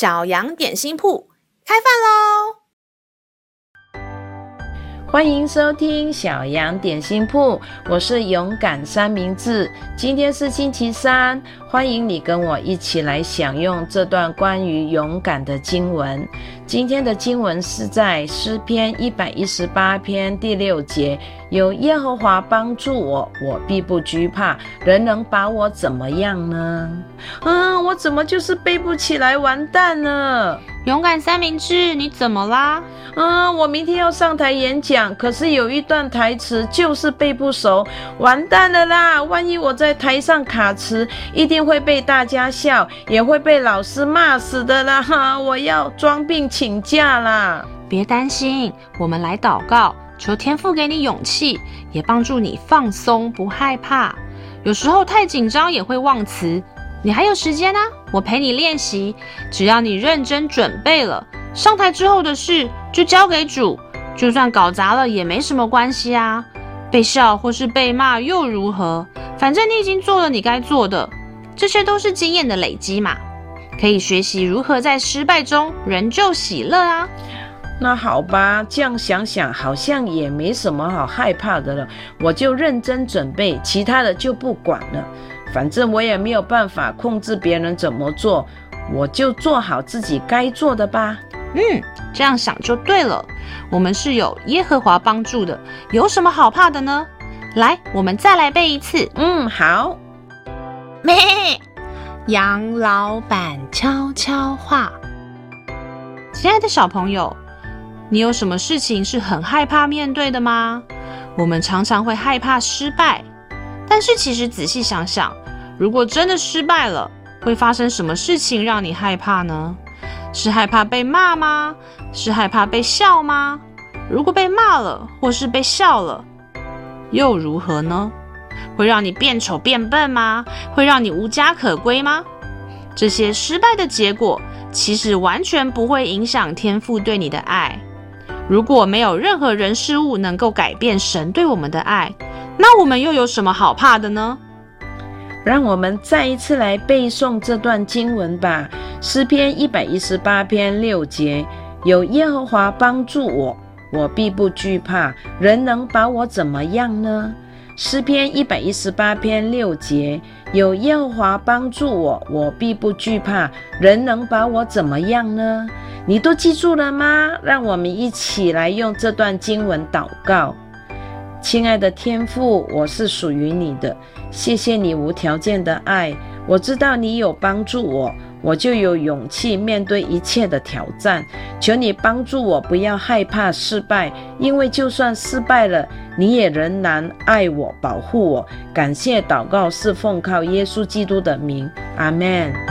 小羊点心铺开饭喽！欢迎收听小羊点心铺，我是勇敢三明治。今天是星期三，欢迎你跟我一起来享用这段关于勇敢的经文。今天的经文是在诗篇一百一十八篇第六节：“有耶和华帮助我，我必不惧怕。人能把我怎么样呢？”嗯，我怎么就是背不起来？完蛋了！勇敢三明治，你怎么啦？嗯，我明天要上台演讲，可是有一段台词就是背不熟，完蛋了啦！万一我在台上卡词，一定会被大家笑，也会被老师骂死的啦！哈，我要装病请假啦！别担心，我们来祷告，求天父给你勇气，也帮助你放松，不害怕。有时候太紧张也会忘词。你还有时间啊，我陪你练习。只要你认真准备了，上台之后的事就交给主。就算搞砸了也没什么关系啊，被笑或是被骂又如何？反正你已经做了你该做的，这些都是经验的累积嘛，可以学习如何在失败中仍旧喜乐啊。那好吧，这样想想好像也没什么好害怕的了。我就认真准备，其他的就不管了。反正我也没有办法控制别人怎么做，我就做好自己该做的吧。嗯，这样想就对了。我们是有耶和华帮助的，有什么好怕的呢？来，我们再来背一次。嗯，好。咩，杨老板悄悄话。亲爱的小朋友，你有什么事情是很害怕面对的吗？我们常常会害怕失败。但是其实仔细想想，如果真的失败了，会发生什么事情让你害怕呢？是害怕被骂吗？是害怕被笑吗？如果被骂了，或是被笑了，又如何呢？会让你变丑变笨吗？会让你无家可归吗？这些失败的结果，其实完全不会影响天父对你的爱。如果没有任何人事物能够改变神对我们的爱，那我们又有什么好怕的呢？让我们再一次来背诵这段经文吧。诗篇一百一十八篇六节：有耶和华帮助我，我必不惧怕。人能把我怎么样呢？诗篇一百一十八篇六节：有耶和华帮助我，我必不惧怕。人能把我怎么样呢？你都记住了吗？让我们一起来用这段经文祷告。亲爱的天父，我是属于你的，谢谢你无条件的爱。我知道你有帮助我，我就有勇气面对一切的挑战。求你帮助我，不要害怕失败，因为就算失败了，你也仍然爱我、保护我。感谢祷告是奉靠耶稣基督的名，阿门。